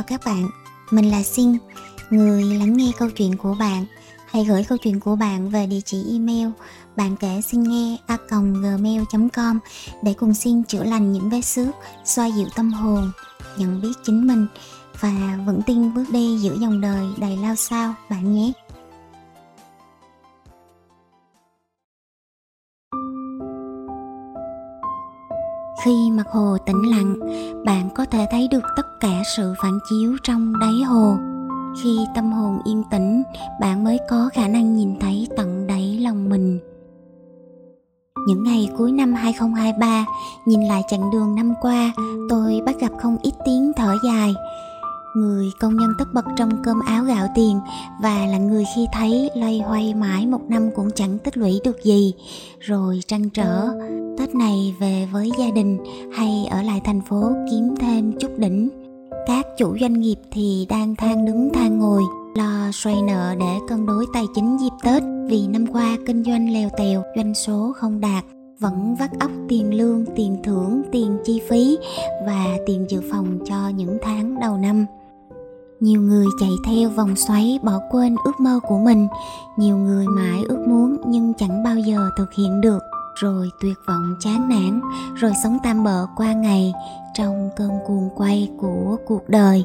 chào các bạn, mình là Xin, người lắng nghe câu chuyện của bạn. Hãy gửi câu chuyện của bạn về địa chỉ email bạn kể xin nghe a gmail.com để cùng Xin chữa lành những vết xước, xoa dịu tâm hồn, nhận biết chính mình và vững tin bước đi giữa dòng đời đầy lao sao bạn nhé. Khi mặt hồ tĩnh lặng, bạn có thể thấy được tất cả sự phản chiếu trong đáy hồ. Khi tâm hồn yên tĩnh, bạn mới có khả năng nhìn thấy tận đáy lòng mình. Những ngày cuối năm 2023, nhìn lại chặng đường năm qua, tôi bắt gặp không ít tiếng thở dài. Người công nhân tất bật trong cơm áo gạo tiền và là người khi thấy loay hoay mãi một năm cũng chẳng tích lũy được gì, rồi trăn trở Tết này về với gia đình hay ở lại thành phố kiếm thêm chút đỉnh. Các chủ doanh nghiệp thì đang than đứng than ngồi, lo xoay nợ để cân đối tài chính dịp Tết vì năm qua kinh doanh lèo tèo, doanh số không đạt, vẫn vắt óc tiền lương, tiền thưởng, tiền chi phí và tiền dự phòng cho những tháng đầu năm. Nhiều người chạy theo vòng xoáy bỏ quên ước mơ của mình, nhiều người mãi ước muốn nhưng chẳng bao giờ thực hiện được rồi tuyệt vọng chán nản, rồi sống tam bợ qua ngày trong cơn cuồng quay của cuộc đời.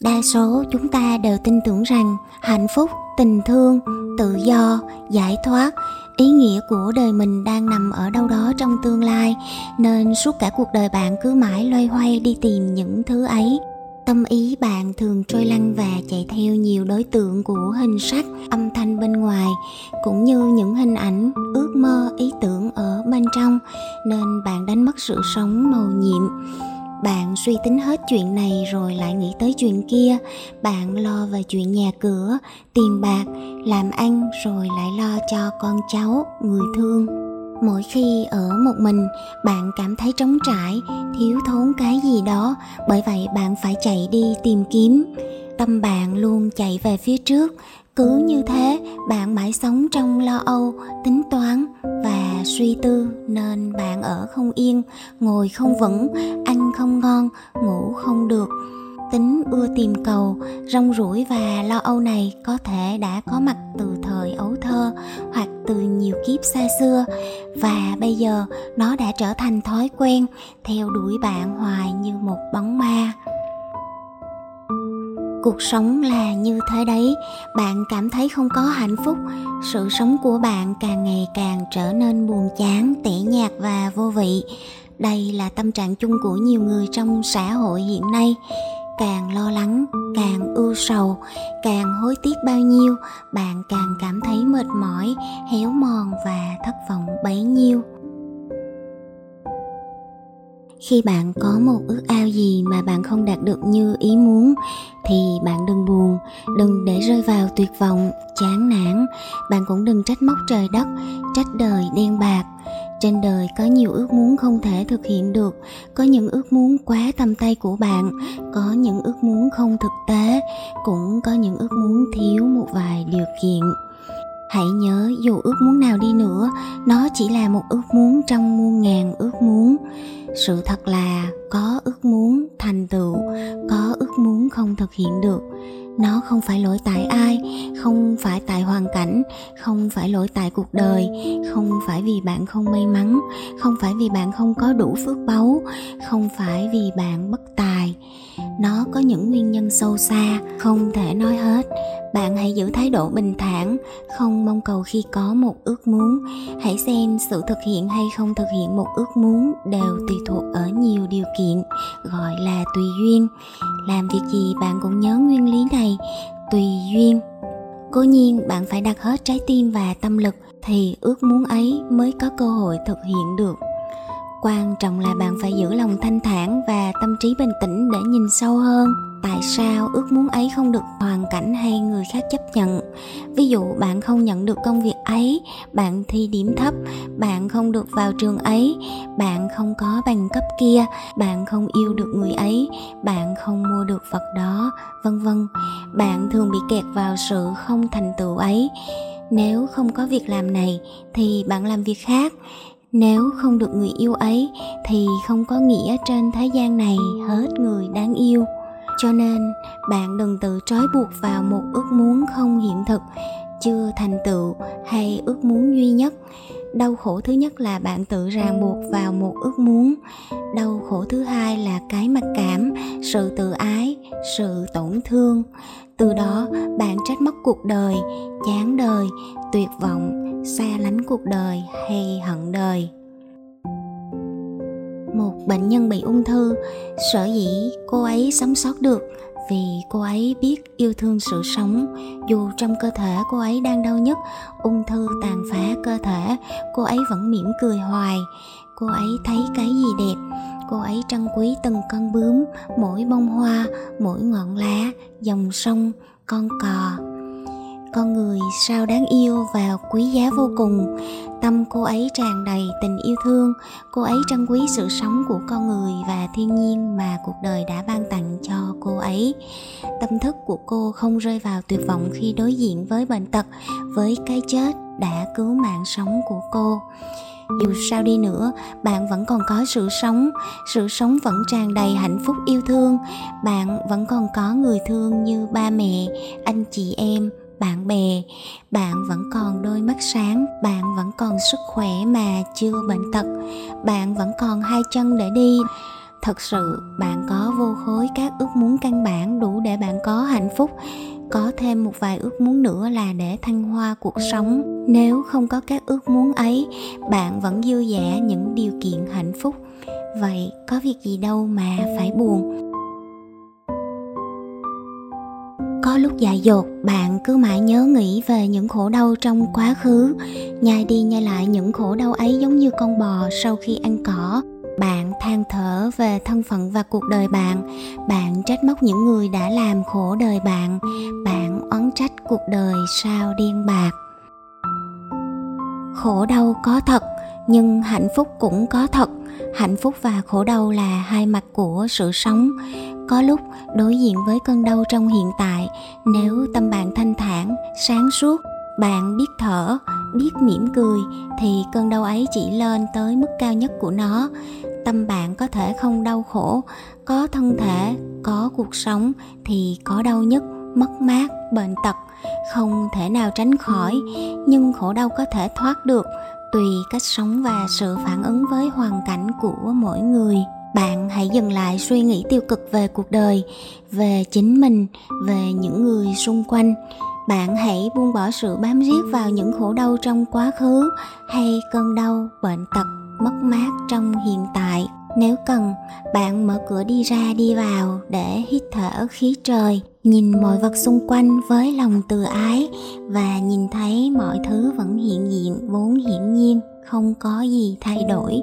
Đa số chúng ta đều tin tưởng rằng hạnh phúc, tình thương, tự do, giải thoát, ý nghĩa của đời mình đang nằm ở đâu đó trong tương lai, nên suốt cả cuộc đời bạn cứ mãi loay hoay đi tìm những thứ ấy tâm ý bạn thường trôi lăn và chạy theo nhiều đối tượng của hình sắc âm thanh bên ngoài, cũng như những hình ảnh ước mơ, ý tưởng ở bên trong, nên bạn đánh mất sự sống màu nhiệm. Bạn suy tính hết chuyện này rồi lại nghĩ tới chuyện kia. Bạn lo về chuyện nhà cửa, tiền bạc, làm ăn rồi lại lo cho con cháu, người thương mỗi khi ở một mình, bạn cảm thấy trống trải, thiếu thốn cái gì đó, bởi vậy bạn phải chạy đi tìm kiếm. Tâm bạn luôn chạy về phía trước, cứ như thế bạn mãi sống trong lo âu, tính toán và suy tư. Nên bạn ở không yên, ngồi không vững, ăn không ngon, ngủ không được. Tính ưa tìm cầu, rong ruổi và lo âu này có thể đã có mặt từ thời ấu thơ, hoặc từ nhiều kiếp xa xưa. Và bây giờ, nó đã trở thành thói quen theo đuổi bạn hoài như một bóng ma. Cuộc sống là như thế đấy. Bạn cảm thấy không có hạnh phúc. Sự sống của bạn càng ngày càng trở nên buồn chán, tẻ nhạt và vô vị. Đây là tâm trạng chung của nhiều người trong xã hội hiện nay càng lo lắng, càng ưu sầu, càng hối tiếc bao nhiêu, bạn càng cảm thấy mệt mỏi, héo mòn và thất vọng bấy nhiêu. Khi bạn có một ước ao gì mà bạn không đạt được như ý muốn, thì bạn đừng buồn, đừng để rơi vào tuyệt vọng, chán nản. Bạn cũng đừng trách móc trời đất, trách đời đen bạc trên đời có nhiều ước muốn không thể thực hiện được, có những ước muốn quá tầm tay của bạn, có những ước muốn không thực tế, cũng có những ước muốn thiếu một vài điều kiện. Hãy nhớ, dù ước muốn nào đi nữa, nó chỉ là một ước muốn trong muôn ngàn ước muốn. Sự thật là có ước muốn thành tựu, có ước muốn không thực hiện được nó không phải lỗi tại ai, không phải tại hoàn cảnh, không phải lỗi tại cuộc đời, không phải vì bạn không may mắn, không phải vì bạn không có đủ phước báu, không phải vì bạn bất tài nó có những nguyên nhân sâu xa, không thể nói hết. Bạn hãy giữ thái độ bình thản, không mong cầu khi có một ước muốn. Hãy xem sự thực hiện hay không thực hiện một ước muốn đều tùy thuộc ở nhiều điều kiện, gọi là tùy duyên. Làm việc gì bạn cũng nhớ nguyên lý này, tùy duyên. Cố nhiên, bạn phải đặt hết trái tim và tâm lực thì ước muốn ấy mới có cơ hội thực hiện được. Quan trọng là bạn phải giữ lòng thanh thản và tâm trí bình tĩnh để nhìn sâu hơn. Tại sao ước muốn ấy không được hoàn cảnh hay người khác chấp nhận? Ví dụ, bạn không nhận được công việc ấy, bạn thi điểm thấp, bạn không được vào trường ấy, bạn không có bằng cấp kia, bạn không yêu được người ấy, bạn không mua được vật đó, vân vân. Bạn thường bị kẹt vào sự không thành tựu ấy. Nếu không có việc làm này, thì bạn làm việc khác nếu không được người yêu ấy, thì không có nghĩa trên thế gian này hết người đáng yêu. Cho nên, bạn đừng tự trói buộc vào một ước muốn không hiện thực, chưa thành tựu hay ước muốn duy nhất. Đau khổ thứ nhất là bạn tự ràng buộc vào một ước muốn. Đau khổ thứ hai là cái mặc cảm, sự tự ái, sự tổn thương. Từ đó, bạn trách móc cuộc đời, chán đời, tuyệt vọng xa lánh cuộc đời hay hận đời. Một bệnh nhân bị ung thư, sở dĩ cô ấy sống sót được vì cô ấy biết yêu thương sự sống. Dù trong cơ thể cô ấy đang đau nhất ung thư tàn phá cơ thể, cô ấy vẫn mỉm cười hoài. Cô ấy thấy cái gì đẹp? Cô ấy trân quý từng con bướm, mỗi bông hoa, mỗi ngọn lá, dòng sông, con cò con người sao đáng yêu và quý giá vô cùng. Tâm cô ấy tràn đầy tình yêu thương, cô ấy trân quý sự sống của con người và thiên nhiên mà cuộc đời đã ban tặng cho cô ấy. Tâm thức của cô không rơi vào tuyệt vọng khi đối diện với bệnh tật, với cái chết đã cứu mạng sống của cô. Dù sao đi nữa, bạn vẫn còn có sự sống sự sống vẫn tràn đầy hạnh phúc yêu thương. Bạn vẫn còn có người thương như ba mẹ, anh chị em bạn bè, bạn vẫn còn đôi mắt sáng, bạn vẫn còn sức khỏe mà chưa bệnh tật, bạn vẫn còn hai chân để đi. Thật sự, bạn có vô khối các ước muốn căn bản đủ để bạn có hạnh phúc. Có thêm một vài ước muốn nữa là để thăng hoa cuộc sống. Nếu không có các ước muốn ấy, bạn vẫn dư dả những điều kiện hạnh phúc. Vậy có việc gì đâu mà phải buồn. Lúc dại dột, bạn cứ mãi nhớ nghĩ về những khổ đau trong quá khứ. Nhai đi nhai lại những khổ đau ấy giống như con bò sau khi ăn cỏ. Bạn than thở về thân phận và cuộc đời bạn. Bạn trách móc những người đã làm khổ đời bạn. Bạn oán trách cuộc đời sao điên bạc. Khổ đau có thật nhưng hạnh phúc cũng có thật. Hạnh phúc và khổ đau là hai mặt của sự sống. Có lúc đối diện với cơn đau trong hiện tại, nếu tâm bạn thanh thản, sáng suốt, bạn biết thở, biết mỉm cười, thì cơn đau ấy chỉ lên tới mức cao nhất của nó. Tâm bạn có thể không đau khổ, có thân thể, có cuộc sống thì có đau nhất, mất mát, bệnh tật, không thể nào tránh khỏi. Nhưng khổ đau có thể thoát được tùy cách sống và sự phản ứng với hoàn cảnh của mỗi người, bạn hãy dừng lại suy nghĩ tiêu cực về cuộc đời, về chính mình, về những người xung quanh. Bạn hãy buông bỏ sự bám riết vào những khổ đau trong quá khứ hay cơn đau, bệnh tật, mất mát trong hiện tại. Nếu cần, bạn mở cửa đi ra, đi vào để hít thở khí trời nhìn mọi vật xung quanh với lòng từ ái và nhìn thấy mọi thứ vẫn hiện diện, vốn hiển nhiên, không có gì thay đổi.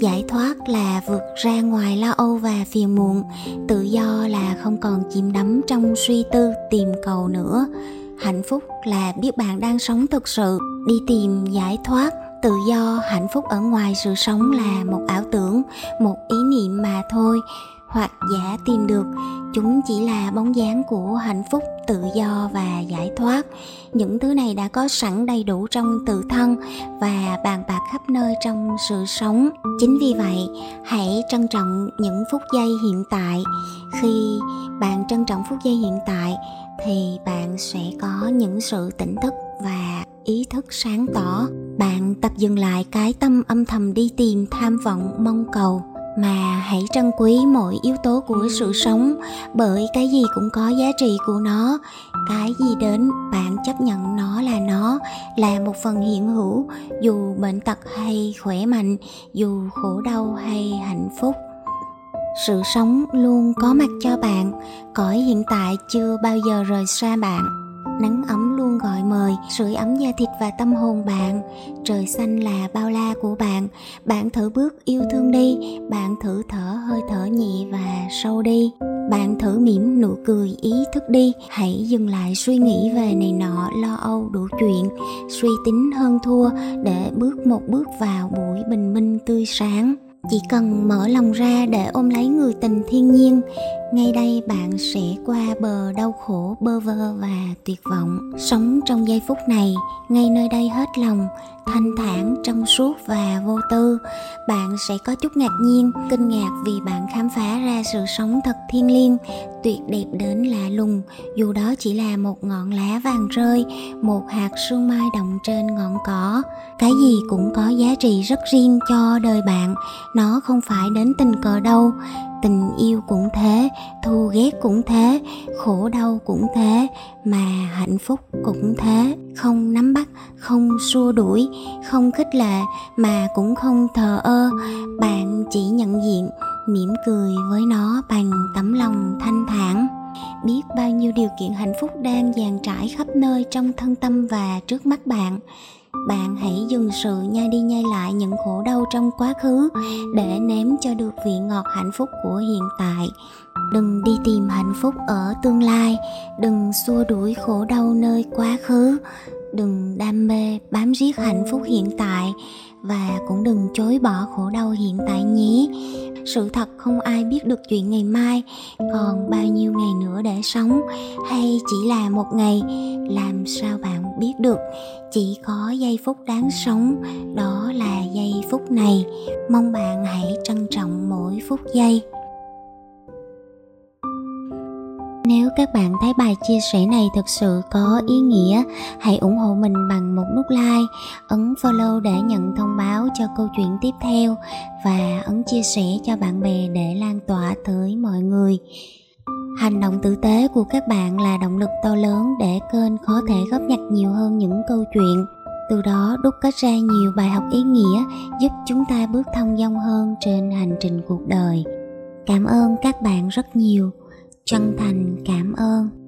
Giải thoát là vượt ra ngoài lo âu và phiền muộn, tự do là không còn chìm đắm trong suy tư, tìm cầu nữa. Hạnh phúc là biết bạn đang sống thực sự, đi tìm giải thoát tự do, hạnh phúc ở ngoài sự sống là một ảo tưởng, một ý niệm mà thôi, hoặc giả tìm được. Chúng chỉ là bóng dáng của hạnh phúc, tự do và giải thoát. Những thứ này đã có sẵn đầy đủ trong tự thân và bàn bạc khắp nơi trong sự sống. Chính vì vậy, hãy trân trọng những phút giây hiện tại. Khi bạn trân trọng phút giây hiện tại, thì bạn sẽ có những sự tỉnh thức và ý thức sáng tỏ. Bạn tập dừng lại cái tâm âm thầm đi tìm tham vọng mong cầu. Mà hãy trân quý mỗi yếu tố của sự sống, bởi cái gì cũng có giá trị của nó. Cái gì đến, bạn chấp nhận nó là nó, là một phần hiện hữu. Dù bệnh tật hay khỏe mạnh, dù khổ đau hay hạnh phúc, sự sống luôn có mặt cho bạn. Cõi hiện tại chưa bao giờ rời xa bạn. Nắng ấm luôn gọi mời sưởi ấm da thịt và tâm hồn bạn. Trời xanh là bao la của bạn. Bạn thử bước yêu thương đi. Bạn thử thở hơi thở nhẹ và sâu đi. Bạn thử mỉm nụ cười ý thức đi. Hãy dừng lại suy nghĩ về này nọ, lo âu đủ chuyện. Suy tính hơn thua để bước một bước vào buổi bình minh tươi sáng chỉ cần mở lòng ra để ôm lấy người tình thiên nhiên, ngay đây bạn sẽ qua bờ đau khổ, bơ vơ và tuyệt vọng. Sống trong giây phút này, ngay nơi đây hết lòng, thanh thản trong suốt và vô tư. Bạn sẽ có chút ngạc nhiên, kinh ngạc vì bạn khám phá ra sự sống thật thiêng liêng, tuyệt đẹp đến lạ lùng. Dù đó chỉ là một ngọn lá vàng rơi, một hạt sương mai động trên ngọn cỏ. Cái gì cũng có giá trị rất riêng cho đời bạn nó không phải đến tình cờ đâu. Tình yêu cũng thế, thù ghét cũng thế, khổ đau cũng thế, mà hạnh phúc cũng thế. Không nắm bắt, không xua đuổi, không khích lệ, mà cũng không thờ ơ. Bạn chỉ nhận diện, mỉm cười với nó bằng tấm lòng thanh thản. Biết bao nhiêu điều kiện hạnh phúc đang dàn trải khắp nơi trong thân tâm và trước mắt bạn bạn hãy dừng sự nhai đi nhai lại những khổ đau trong quá khứ để nếm cho được vị ngọt hạnh phúc của hiện tại. Đừng đi tìm hạnh phúc ở tương lai. Đừng xua đuổi khổ đau nơi quá khứ. Đừng đam mê bám riết hạnh phúc hiện tại và cũng đừng chối bỏ khổ đau hiện tại nhé. Sự thật không ai biết được chuyện ngày mai còn bao nhiêu ngày nữa để sống. Hay chỉ là một ngày, làm sao bạn biết được chỉ có giây phút đáng sống đó là giây phút này mong bạn hãy trân trọng mỗi phút giây Nếu các bạn thấy bài chia sẻ này thực sự có ý nghĩa, hãy ủng hộ mình bằng một nút like, ấn follow để nhận thông báo cho câu chuyện tiếp theo và ấn chia sẻ cho bạn bè để lan tỏa tới mọi người. Hành động tử tế của các bạn là động lực to lớn để kênh có thể góp nhặt nhiều hơn những câu chuyện. Từ đó đúc kết ra nhiều bài học ý nghĩa, giúp chúng ta bước thông dong hơn trên hành trình cuộc đời. Cảm ơn các bạn rất nhiều. Chân thành cảm ơn.